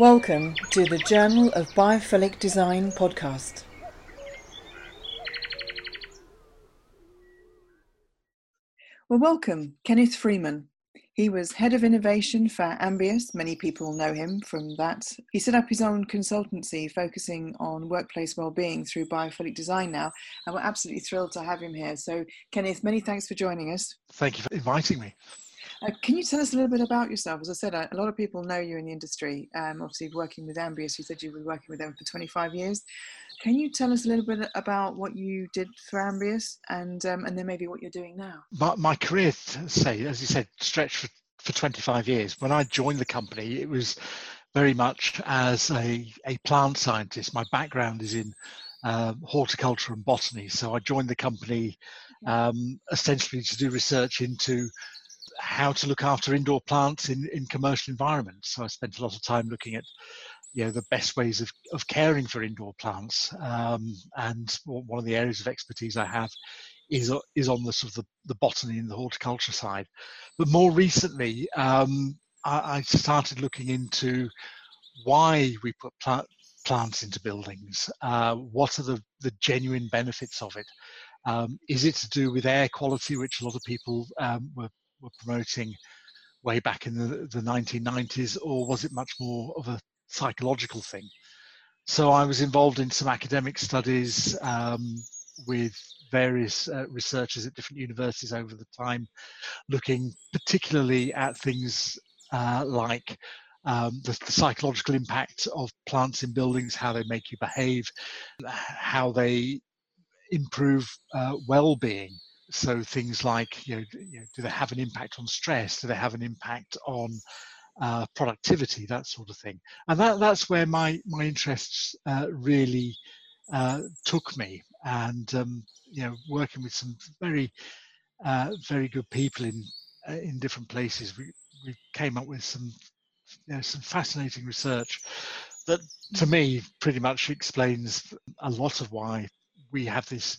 Welcome to the Journal of Biophilic Design podcast. Well, welcome, Kenneth Freeman. He was head of innovation for Ambius. Many people know him from that. He set up his own consultancy focusing on workplace well-being through biophilic design now, and we're absolutely thrilled to have him here. So, Kenneth, many thanks for joining us. Thank you for inviting me. Uh, can you tell us a little bit about yourself? As I said, a, lot of people know you in the industry. Um, obviously, working with Ambius, you said you were working with them for 25 years. Can you tell us a little bit about what you did for Ambius and um, and then maybe what you're doing now? My, my career, say, as you said, stretched for, for 25 years. When I joined the company, it was very much as a, a plant scientist. My background is in um, horticulture and botany. So I joined the company um, essentially to do research into how to look after indoor plants in, in commercial environments. So I spent a lot of time looking at you know the best ways of, of caring for indoor plants. Um, and one of the areas of expertise I have is is on the sort of the, the botany and the horticulture side. But more recently um, I, I, started looking into why we put plant, plants into buildings. Uh, what are the, the genuine benefits of it? Um, is it to do with air quality which a lot of people um, were were promoting way back in the, the 1990s, or was it much more of a psychological thing? So I was involved in some academic studies um, with various uh, researchers at different universities over the time, looking particularly at things uh, like um, the, the, psychological impact of plants in buildings, how they make you behave, how they improve uh, well-being so things like you know, you know, do they have an impact on stress? Do they have an impact on uh, productivity? That sort of thing. And that that's where my my interests uh, really uh, took me. And um, you know working with some very uh, very good people in uh, in different places we we came up with some you know, some fascinating research that to me pretty much explains a lot of why we have this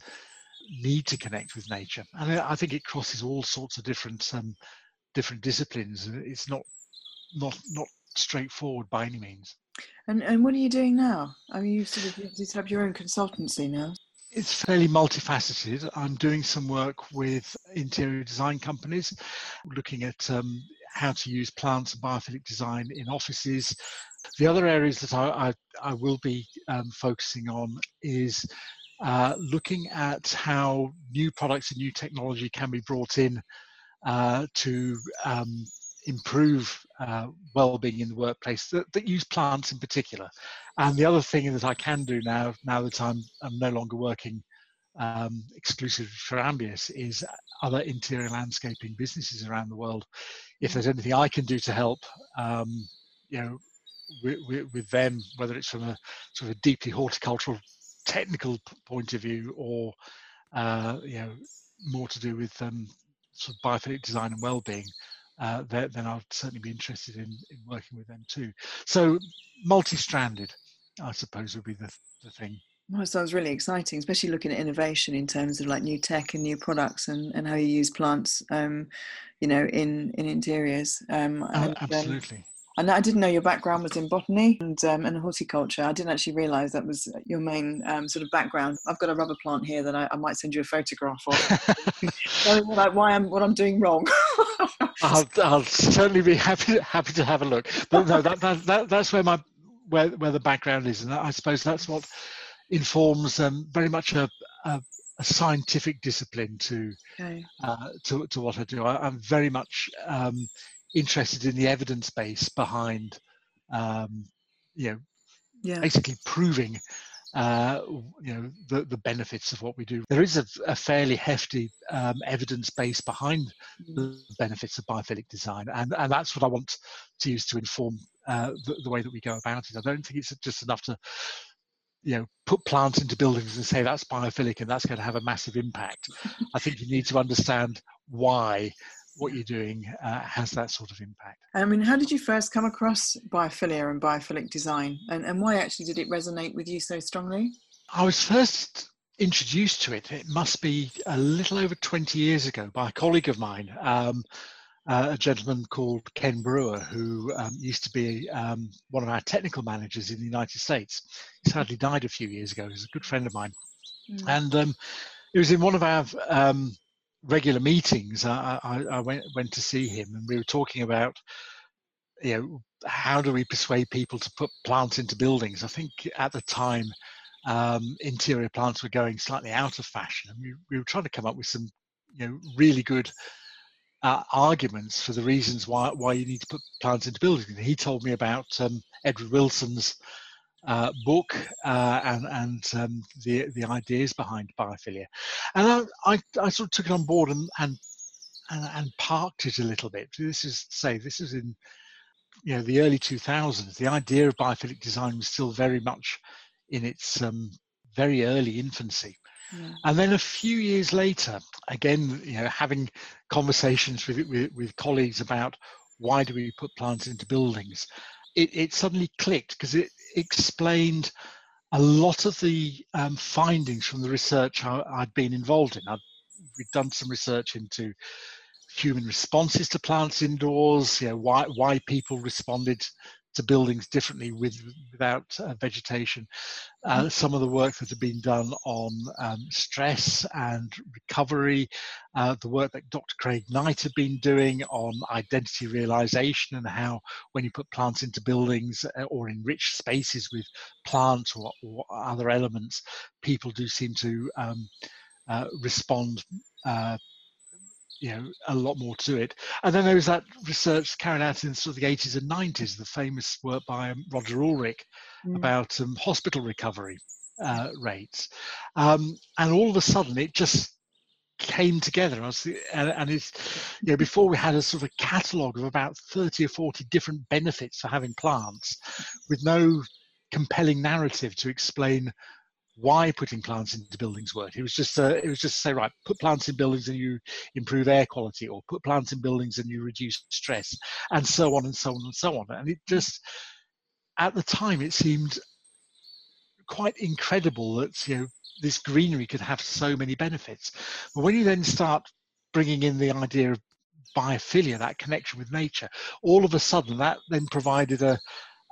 need to connect with nature, and I think it crosses all sorts of different um, different disciplines. It's not not not straightforward by any means. And and what are you doing now? I mean, you sort of you have your own consultancy now. It's fairly multifaceted. I'm doing some work with interior design companies, looking at um, how to use plants and biophilic design in offices. The other areas that I, I, I will be um, focusing on is uh, looking at how new products and new technology can be brought in uh, to um, improve uh, well-being in the workplace that, that, use plants in particular. And the other thing that I can do now, now that I'm, I'm no longer working um, exclusively for Ambius, is other interior landscaping businesses around the world. If there's anything I can do to help, um, you know, with, with, them, whether it's from a sort of a deeply horticultural technical point of view or uh, you know more to do with um, sort of biophilic design and well-being, uh, then I'd certainly be interested in, in working with them too. So multi-stranded, I suppose, would be the, the thing. Well, it sounds really exciting, especially looking at innovation in terms of like new tech and new products and, and how you use plants, um, you know, in in interiors. Um, and, um, absolutely. And I didn't know your background was in botany and, um, and horticulture. I didn't actually realise that was your main um, sort of background. I've got a rubber plant here that I, I might send you a photograph of. like why I'm what I'm doing wrong. I'll, I'll certainly be happy happy to have a look. But no, that, that, that that's where my where where the background is, and I suppose that's what informs um, very much a, a, a scientific discipline to okay. uh, to to what I do. I, am very much um, interested in the evidence base behind, um, you know, yeah. basically proving, uh, you know, the, the benefits of what we do. There is a, a fairly hefty um, evidence base behind mm. the benefits of biophilic design, and, and that's what I want to use to inform uh, the, the way that we go about it. I don't think it's just enough to you know put plants into buildings and say that's biophilic and that's going to have a massive impact i think you need to understand why what you're doing uh, has that sort of impact. I mean, how did you first come across biophilia and biophilic design, and, and why actually did it resonate with you so strongly? I was first introduced to it, it must be a little over 20 years ago, by a colleague of mine. Um, uh, a gentleman called Ken Brewer, who um, used to be um, one of our technical managers in the United States. He sadly died a few years ago. He was a good friend of mine. Mm. And um, it was in one of our um, regular meetings. I, I, I, went, went to see him, and we were talking about, you know, how do we persuade people to put plants into buildings? I think at the time, um, interior plants were going slightly out of fashion, and we, we were trying to come up with some, you know, really good uh, arguments for the reasons why why you need to put plants into buildings. And he told me about um, Edward Wilson's uh, book uh, and and um, the the ideas behind biophilia, and I, I, I sort of took it on board and and and, and parked it a little bit. This is say this is in you know the early 2000s. The idea of biophilic design was still very much in its um, very early infancy. Yeah. And then a few years later, again, you know, having conversations with, with, with colleagues about why do we put plants into buildings, it, it suddenly clicked because it explained a lot of the um, findings from the research I, had been involved in. I'd, we'd done some research into human responses to plants indoors, you know, why, why people responded to buildings differently with without uh, vegetation. Uh, mm-hmm. some of the work that had been done on um, stress and recovery, uh, the work that Dr. Craig Knight had been doing on identity realization and how when you put plants into buildings uh, or enrich spaces with plants or, or, other elements, people do seem to um, uh, respond uh, you know a lot more to it. And then there was that research carried out in sort of the 80s and 90s, the famous work by um, Roger Ulrich mm. about um, hospital recovery uh, rates. Um, and all of a sudden, it just came together. And, and it's, you know, before we had a sort of a catalogue of about 30 or 40 different benefits for having plants with no compelling narrative to explain why putting plants into buildings worked. It was just uh, it was just to say right, put plants in buildings and you improve air quality, or put plants in buildings and you reduce stress, and so on and so on and so on. And it just at the time it seemed quite incredible that you know this greenery could have so many benefits. But when you then start bringing in the idea of biophilia, that connection with nature, all of a sudden that then provided a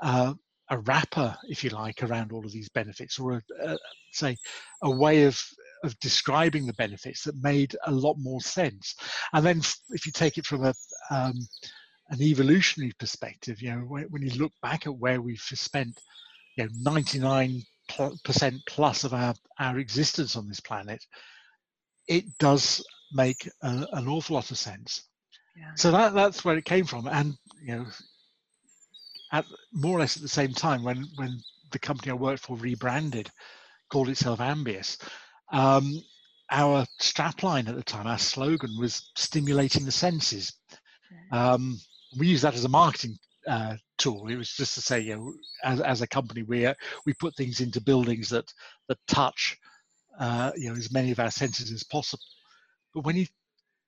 uh, a wrapper, if you like, around all of these benefits, or a, a, say a way of of describing the benefits that made a lot more sense. And then, if you take it from a um, an evolutionary perspective, you know, when, you look back at where we've spent, you know, 99 percent plus of our our existence on this planet, it does make a, an awful lot of sense. Yeah. So that that's where it came from, and you know, at more or less at the same time when when the company I worked for rebranded, called itself Ambius. Um, our strapline at the time, our slogan was stimulating the senses. Um, we use that as a marketing uh, tool. It was just to say, you know, as, as a company, we uh, we put things into buildings that that touch, uh, you know, as many of our senses as possible. But when you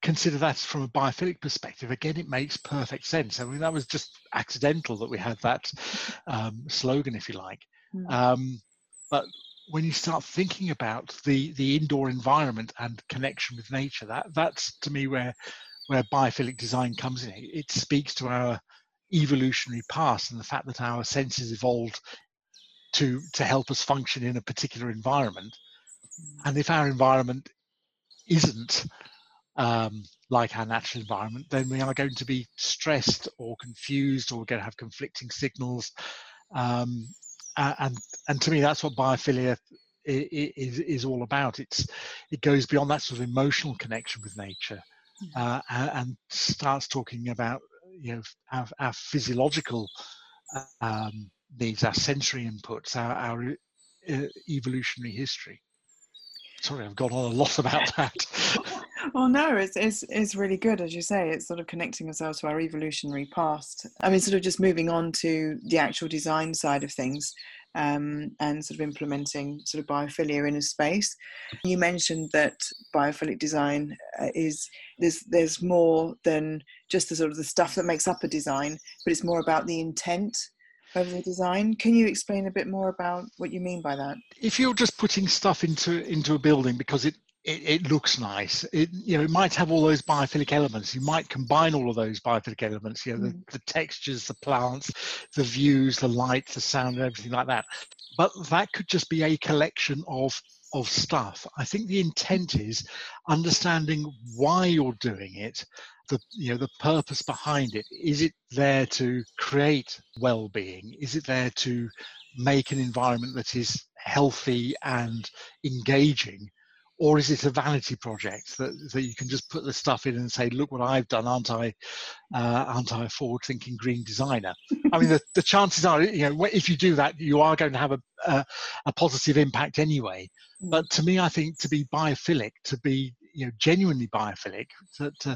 consider that from a biophilic perspective, again, it makes perfect sense. I mean, that was just accidental that we had that um, slogan, if you like. Mm. Um, but when you start thinking about the the indoor environment and connection with nature, that that's to me where where biophilic design comes in. It speaks to our evolutionary past and the fact that our senses evolved to to help us function in a particular environment. Hmm. And if our environment isn't um, like our natural environment, then we are going to be stressed or confused or we're going to have conflicting signals. Um, and, and to me, that's what biophilia is, is all about. It's, it goes beyond that sort of emotional connection with nature mm. uh, and starts talking about you know, our, our physiological um, needs, our sensory inputs, our, our uh, evolutionary history. Sorry, I've gone on a lot about that. well no it's, it's it's really good as you say it's sort of connecting ourselves to our evolutionary past i mean sort of just moving on to the actual design side of things um, and sort of implementing sort of biophilia in a space you mentioned that biophilic design uh, is there's there's more than just the sort of the stuff that makes up a design but it's more about the intent of the design. Can you explain a bit more about what you mean by that? If you're just putting stuff into into a building because it it, it, looks nice. It you know it might have all those biophilic elements. You might combine all of those biophilic elements. You know mm. the, the textures, the plants, the views, the light, the sound, and everything like that. But that could just be a collection of of stuff. I think the intent is understanding why you're doing it, the you know the purpose behind it. Is it there to create well-being? Is it there to make an environment that is healthy and engaging? or is it a vanity project that, that you can just put the stuff in and say, look what I've done, aren't I, uh, aren't I a forward-thinking green designer? I mean, the, the chances are, you know, if you do that, you are going to have a, a, a positive impact anyway. Mm. But to me, I think to be biophilic, to be, you know, genuinely biophilic, to, to,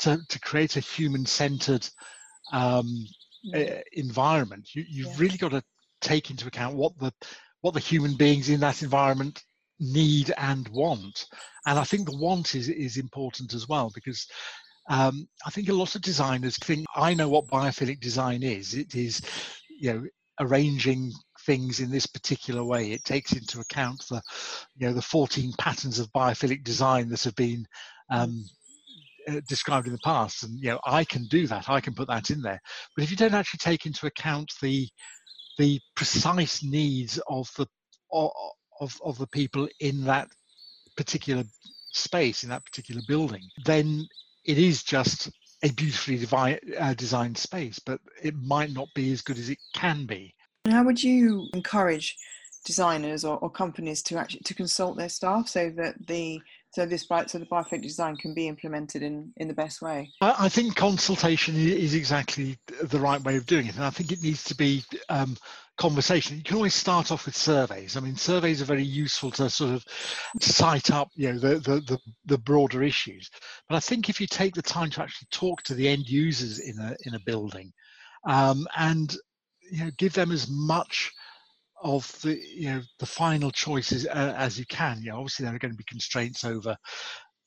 to, to create a human-centered um, uh, environment, you, you've yeah. really got to take into account what the what the human beings in that environment need and want. And I think the want is, is important as well because um, I think a lot of designers think, I know what biophilic design is. It is, you know, arranging things in this particular way. It takes into account the, you know, the 14 patterns of biophilic design that have been um, described in the past. And, you know, I can do that. I can put that in there. But if you don't actually take into account the, the precise needs of the, of, of the people in that particular space, in that particular building, then it is just a beautifully devi- uh, designed space, but it might not be as good as it can be. How would you encourage designers or, or companies to actually to consult their staff so that the so this so the biophilic design can be implemented in in the best way? I think consultation is exactly the right way of doing it and i think it needs to be um, conversation. You can always start off with surveys. I mean surveys are very useful to sort of cite up you know the, the the, the broader issues. But i think if you take the time to actually talk to the end users in a in a building um, and you know give them as much of the you know the final choices uh, as you can. You know, obviously there are going to be constraints over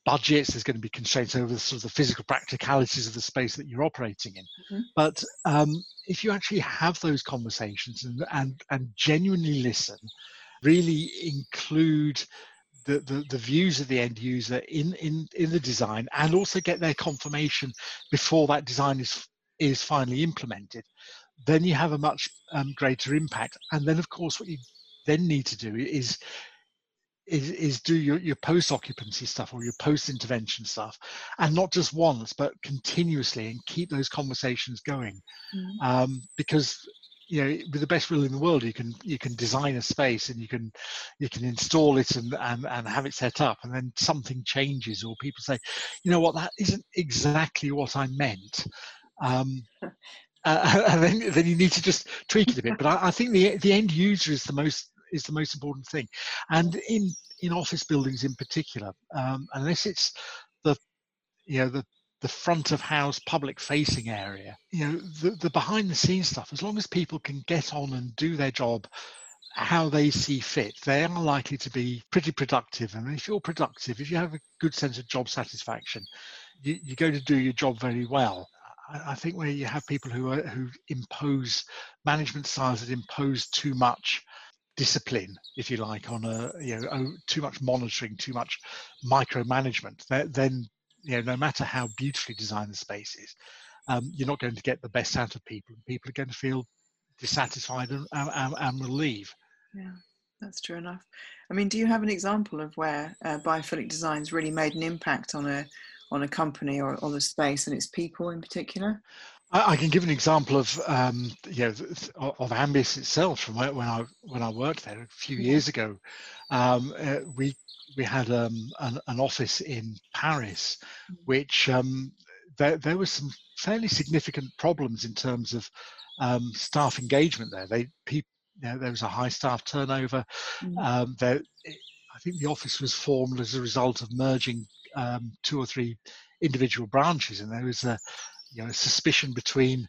budgets. There's going to be constraints over the sort of the physical practicalities of the space that you're operating in. Mm-hmm. But um, if you actually have those conversations and and and genuinely listen, really include the, the, the, views of the end user in, in, in the design and also get their confirmation before that design is is finally implemented then you have a much um, greater impact. And then, of course, what you then need to do is is, is do your, your post occupancy stuff or your post intervention stuff. And not just once but continuously and keep those conversations going. Mm. um, because you know with the best will in the world you can you can design a space and you can you can install it and and, and have it set up. And then something changes or people say you know what? That isn't exactly what i meant. Um, uh, and then then you need to just tweak it a bit. But I, I, think the the end user is the most is the most important thing, and in in office buildings in particular, um, unless it's the you know the the front of house public facing area you know the, the behind the scenes stuff as long as people can get on and do their job how they see fit they are likely to be pretty productive. And if you're productive if you have a good sense of job satisfaction you, you're going to do your job very well I think where you have people who are, who impose management styles that impose too much discipline, if you like, on a you know oh, too much monitoring, too much micromanagement, then you know no matter how beautifully designed the space is, um, you're not going to get the best out of people. People are going to feel dissatisfied and, and, and will leave. Yeah, that's true enough. I mean, do you have an example of where uh, biophilic designs really made an impact on a on a company or, on the space and its people in particular? I, I can give an example of um, you know of Ambius itself from when I when I worked there a few years ago. Um, uh, we we had um, an, an, office in Paris, mm. which um, there there was some fairly significant problems in terms of um, staff engagement there. They people you know, there was a high staff turnover. Mm. Um, there, I think the office was formed as a result of merging um, two or three individual branches, and there was a you know suspicion between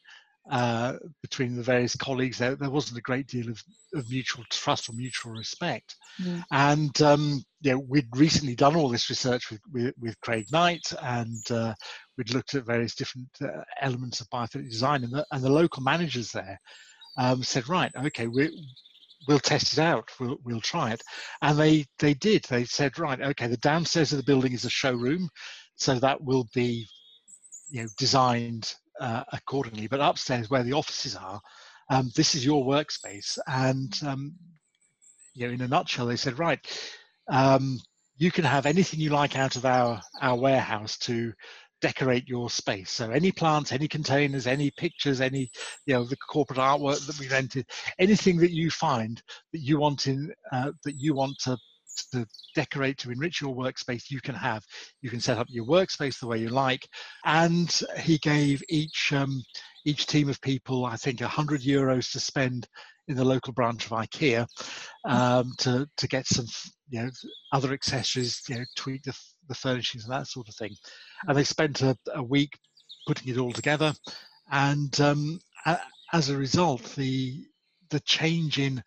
uh, between the various colleagues. There, there wasn't a great deal of, of mutual trust or mutual respect. Mm. And um, you know, we'd recently done all this research with with, with Craig Knight, and uh, we'd looked at various different uh, elements of biophilic design, and the, and the local managers there um, said, right, okay, we we'll test it out. We'll we'll try it, and they they did. They said, right, okay, the downstairs of the building is a showroom, so that will be, you know, designed uh, accordingly. But upstairs, where the offices are, um, this is your workspace, and um, you know, in a nutshell, they said, right, um, you can have anything you like out of our our warehouse to decorate your space. So any plants, any containers, any pictures, any you know the corporate artwork that we rented, anything that you find that you want in uh, that you want to to decorate to enrich your workspace you can have you can set up your workspace the way you like and he gave each um, each team of people i think 100 euros to spend in the local branch of ikea um, to to get some you know other accessories you know tweak the, the furnishings and that sort of thing. And they spent a, a week putting it all together. And um, a, as a result the the change in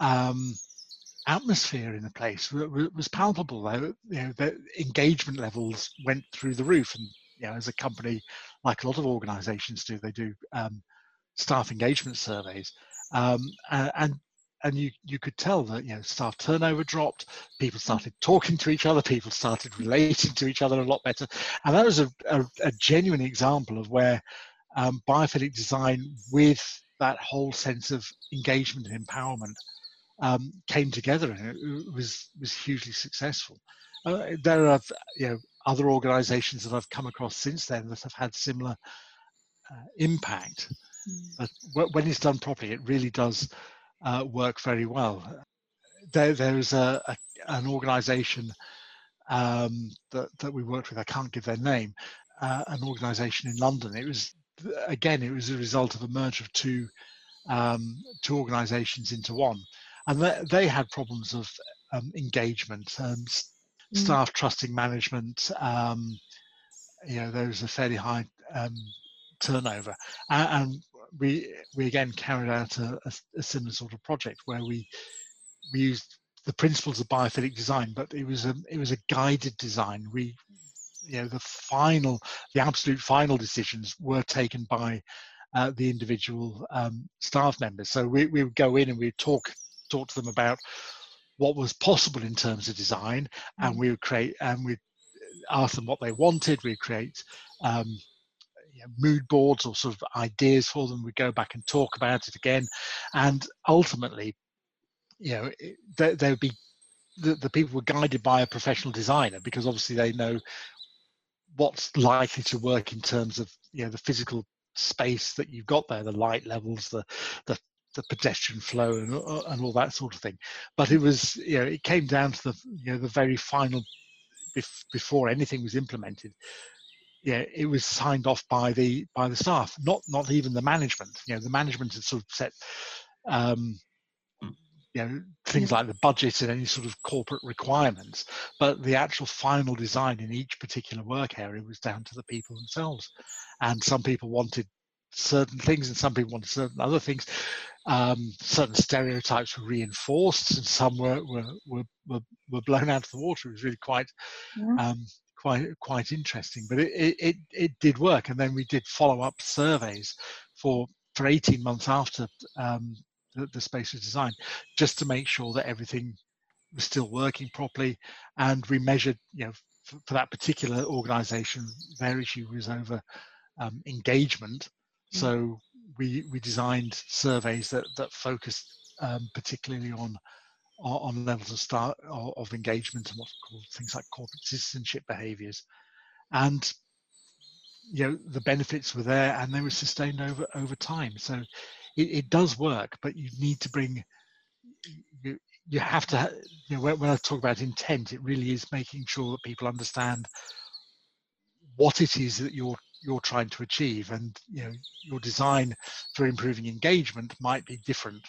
um, atmosphere in the place was palpable. Though you know, the engagement levels went through the roof, and you know, as a company, like a lot of organisations do, they do um, staff engagement surveys, um, and and you you could tell that you know staff turnover dropped, people started talking to each other, people started relating to each other a lot better, and that was a, a, a genuine example of where um, biophilic design with that whole sense of engagement and empowerment um, came together and it was was hugely successful. Uh, there are you know other organisations that I've come across since then that have had similar uh, impact. Mm. But when it's done properly, it really does uh, work very well. There, there is a, a an organisation um, that that we worked with. I can't give their name. Uh, an organisation in London. It was again, it was a result of a merger of two um, two organisations into one and they, they had problems of um, engagement, um, mm. staff trusting management. Um, you know, there was a fairly high um, turnover, and, and, we we again carried out a, a, a, similar sort of project where we we used the principles of biophilic design, but it was a it was a guided design. We you know the final the absolute final decisions were taken by uh, the individual um, staff members. So we, we would go in and we'd talk talk to them about what was possible in terms of design, and mm. we would create and we'd ask them what they wanted. We'd create um, know, mood boards or sort of ideas for them. We'd go back and talk about it again, and ultimately, you know, there, there would be the, the people were guided by a professional designer because obviously they know what's likely to work in terms of you know the physical space that you've got there, the light levels, the the the pedestrian flow and, uh, and all that sort of thing. But it was, you know, it came down to the, you know, the very final, before anything was implemented. Yeah, it was signed off by the by the staff, not not even the management. You know, the management had sort of set, um, you know, things like the budget and any sort of corporate requirements, but the actual final design in each particular work area was down to the people themselves. And some people wanted certain things and some people wanted certain other things um, certain stereotypes were reinforced and some were, were, were, were, blown out of the water. It was really quite, yeah. um, quite, quite interesting, but it, it, it did work. And then we did follow up surveys for, for 18 months after um, the, the space was designed, just to make sure that everything was still working properly. And we measured, you know, for, for that particular organization, their issue was over um, engagement. Mm. So we we designed surveys that that focused um, particularly on on levels of start of engagement and what's called things like corporate citizenship behaviors. And you know the benefits were there and they were sustained over over time. So it, it does work but you need to bring you you have to you know when, when i talk about intent it really is making sure that people understand what it is that you're you're trying to achieve. And you know your design for improving engagement might be different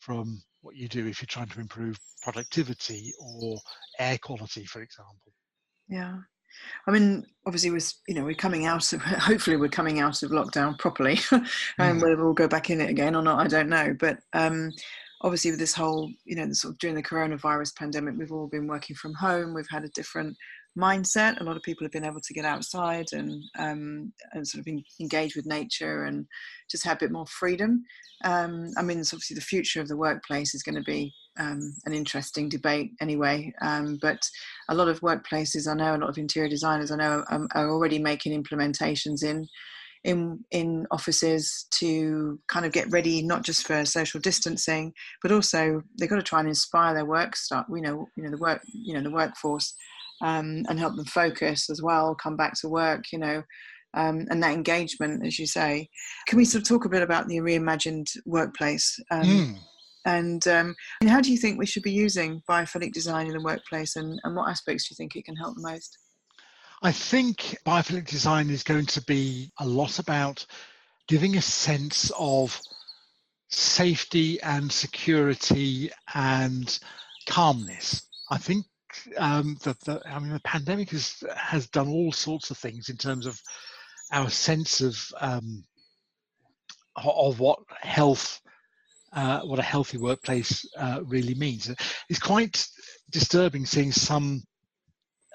from what you do if you're trying to improve productivity or air quality for example yeah I mean, obviously, we're you know we're coming out of hopefully we're coming out of lockdown properly, and mm. whether we'll go back in it again or not, I don't know. But um, obviously with this whole you know sort of during the coronavirus pandemic we've all been working from home we've had a different mindset. A lot of people have been able to get outside and um, and sort of engage with nature and just have a bit more freedom. Um, i mean obviously the future of the workplace is going to be um, an interesting debate anyway um, but a lot of workplaces i know a lot of interior designers i know are, are already making implementations in in in offices to kind of get ready not just for social distancing but also they've got to try and inspire their work staff you know you know the work you know the workforce um, and help them focus as well come back to work you know um, and that engagement as you say can we sort of talk a bit about the reimagined workplace um, mm. and, um, and how do you think we should be using biophilic design in the workplace and, and what aspects do you think it can help the most I think biophilic design is going to be a lot about giving a sense of safety and security and calmness. I think um, that the, I mean the pandemic has has done all sorts of things in terms of our sense of um, of what health, uh, what a healthy workplace uh, really means. It's quite disturbing seeing some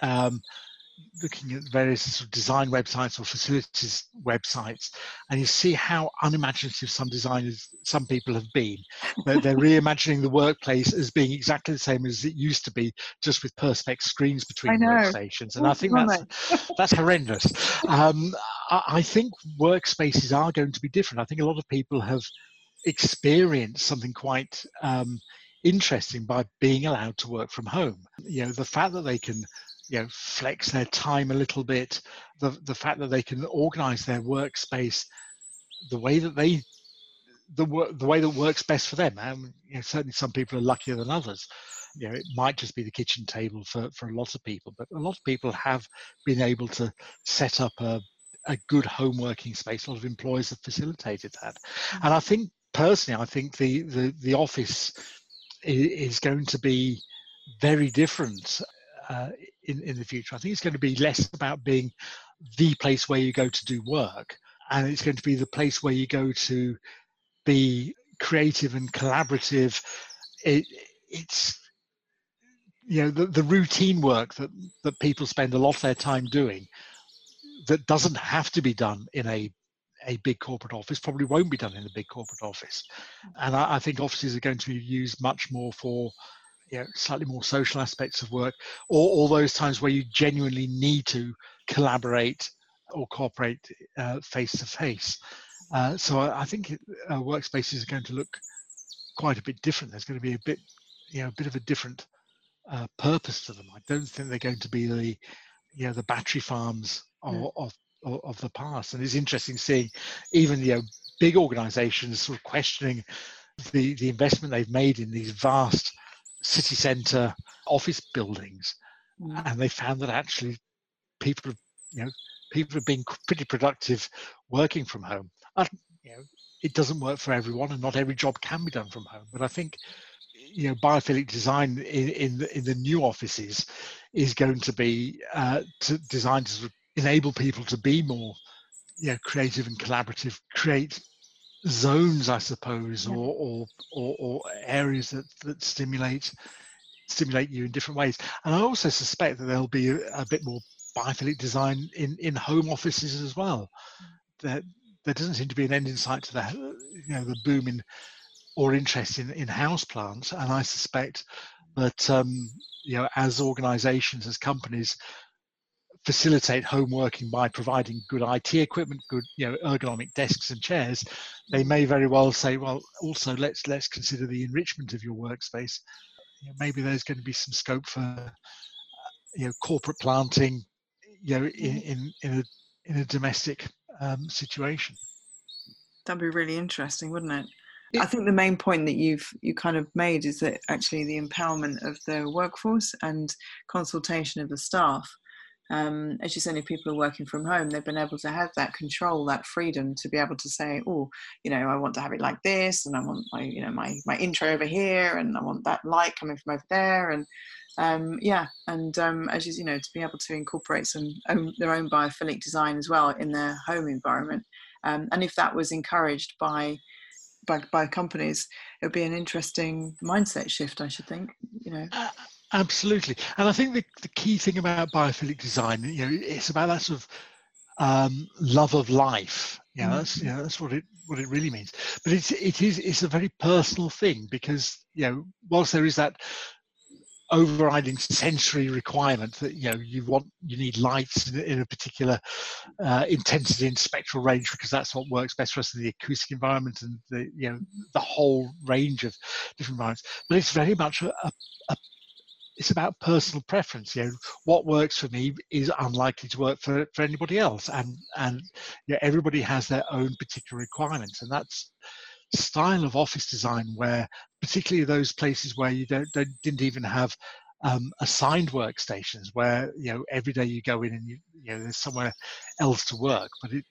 um, looking at various sort of design websites or facilities websites, and you see how unimaginative some designers, some people have been. They're, they're reimagining the workplace as being exactly the same as it used to be, just with perspex screens between workstations. And I think that's that's horrendous. Um, I, I think workspaces are going to be different. I think a lot of people have experienced something quite um, interesting by being allowed to work from home. You know, the fact that they can you know flex their time a little bit the the fact that they can organize their workspace the way that they the work the way that works best for them and you know, certainly some people are luckier than others. You know it might just be the kitchen table for for a lot of people but a lot of people have been able to set up a a good home working space. A lot of employers have facilitated that. And i think personally i think the the, the office is going to be very different uh, in, in the future. I think it's going to be less about being the place where you go to do work, and it's going to be the place where you go to be creative and collaborative. It, it's you know the, the routine work that that people spend a lot of their time doing that doesn't have to be done in a a big corporate office probably won't be done in a big corporate office and I, I think offices are going to be used much more for you know, slightly more social aspects of work, or all those times where you genuinely need to collaborate or cooperate face to face. So I, I think uh, workspaces are going to look quite a bit different. There's going to be a bit, you know, a bit of a different uh, purpose to them. I don't think they're going to be the, you know, the battery farms of, of, of the past. And it's interesting seeing even you know big organisations sort of questioning the the investment they've made in these vast city centre office buildings, mm. and they found that actually people, you know, people have been pretty productive working from home. And, you know, it doesn't work for everyone, and not every job can be done from home. But I think you know biophilic design in in the, in the new offices is going to be uh, to, designed to enable people to be more you know, creative and collaborative, create zones, I suppose, or, or, or, or areas that, that stimulate stimulate you in different ways. And I also suspect that there'll be a, a bit more biophilic design in, in home offices as well. That there doesn't seem to be an end in sight to that, you know, the boom in or interest in, in house plants. And I suspect that um, you know, as organizations, as companies facilitate home working by providing good IT equipment, good you know ergonomic desks and chairs, they may very well say, well, also let's let's consider the enrichment of your workspace. You know, maybe there's going to be some scope for uh, you know corporate planting, you know, in mm-hmm. in, in a in a domestic um, situation. That'd be really interesting, wouldn't it? I think the main point that you've you kind of made is that actually the empowerment of the workforce and consultation of the staff um, as you said, if people are working from home, they've been able to have that control, that freedom to be able to say, oh, you know, I want to have it like this, and I want my, you know, my my intro over here, and I want that light coming from over there, and um, yeah, and um, as you, you know, to be able to incorporate some own, their own biophilic design as well in their home environment, um, and if that was encouraged by by, by companies, it would be an interesting mindset shift, I should think. You know. Uh, absolutely, and I think the, the key thing about biophilic design, you know, it's about that sort of um, love of life. Yeah, mm-hmm. that's you know, that's what it what it really means. But it's it is it's a very personal thing because you know whilst there is that overriding sensory requirement that you know you want you need lights in, in a particular uh, intensity and spectral range because that's what works best for us in the acoustic environment and the you know the whole range of different environments but it's very much a, a, a it's about personal preference. You know, what works for me is unlikely to work for, for anybody else, and and you know, everybody has their own particular requirements, and that's style of office design where particularly those places where you don't, don't didn't even have um, assigned workstations where you know every day you go in and you, you know there's somewhere else to work but it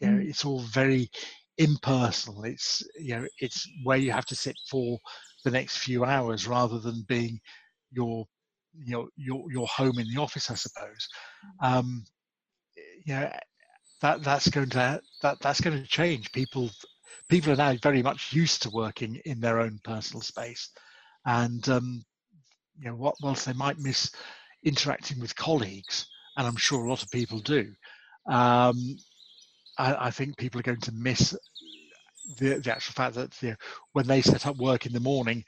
you know mm. it's all very impersonal it's you know it's where you have to sit for the next few hours rather than being your you know your your home in the office, I suppose. Um, you know that that's going to that that's going to change. People people are now very much used to working in their own personal space, and um, you know what whilst they might miss interacting with colleagues, and I'm sure a lot of people do. Um, I, I, think people are going to miss the, the actual fact that you know, when they set up work in the morning,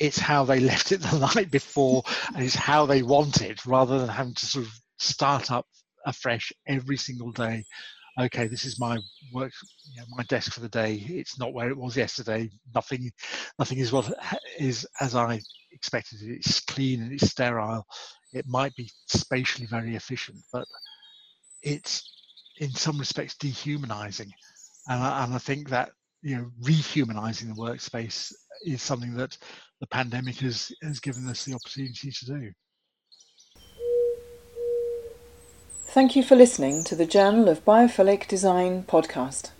it's how they left it the night before and it's how they want it rather than having to sort of start up afresh every single day. Okay this is my work you know, my desk for the day. It's not where it was yesterday. Nothing nothing is what is as i expected it. it's clean and it's sterile. It might be spatially very efficient but it's in some respects dehumanizing. And I, and I think that you know rehumanizing the workspace is something that the pandemic has, has given us the opportunity to do. Thank you for listening to the Journal of Biophilic Design podcast.